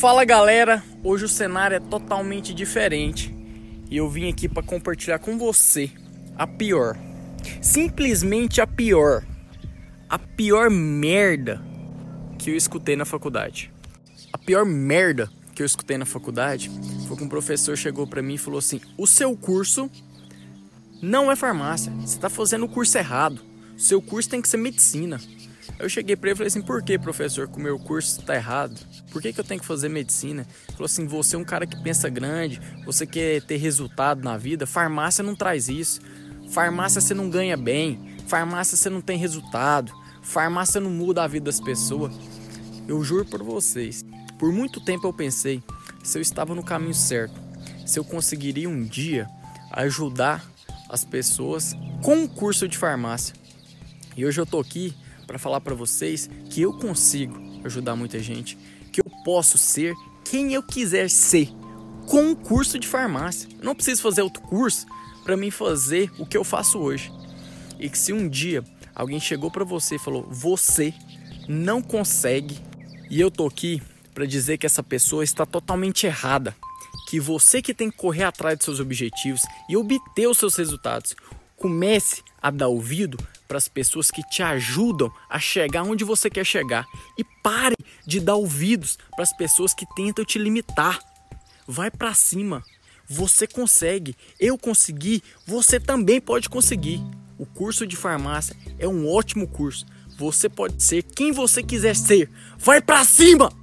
Fala galera, hoje o cenário é totalmente diferente e eu vim aqui para compartilhar com você a pior, simplesmente a pior, a pior merda que eu escutei na faculdade. A pior merda que eu escutei na faculdade foi que um professor chegou para mim e falou assim: "O seu curso não é farmácia, você está fazendo o curso errado. O seu curso tem que ser medicina." Eu cheguei para ele e falei assim: por que, professor, que o meu curso está errado? Por que, que eu tenho que fazer medicina? Ele falou assim: você é um cara que pensa grande, você quer ter resultado na vida. Farmácia não traz isso. Farmácia você não ganha bem. Farmácia você não tem resultado. Farmácia não muda a vida das pessoas. Eu juro por vocês, por muito tempo eu pensei se eu estava no caminho certo, se eu conseguiria um dia ajudar as pessoas com um curso de farmácia. E hoje eu tô aqui para falar para vocês que eu consigo ajudar muita gente, que eu posso ser quem eu quiser ser com um curso de farmácia. Eu não preciso fazer outro curso para mim fazer o que eu faço hoje. E que se um dia alguém chegou para você e falou: "Você não consegue", e eu tô aqui para dizer que essa pessoa está totalmente errada, que você que tem que correr atrás dos seus objetivos e obter os seus resultados. Comece a dar ouvido para as pessoas que te ajudam a chegar onde você quer chegar e pare de dar ouvidos para as pessoas que tentam te limitar. Vai para cima. Você consegue. Eu consegui, você também pode conseguir. O curso de farmácia é um ótimo curso. Você pode ser quem você quiser ser. Vai para cima!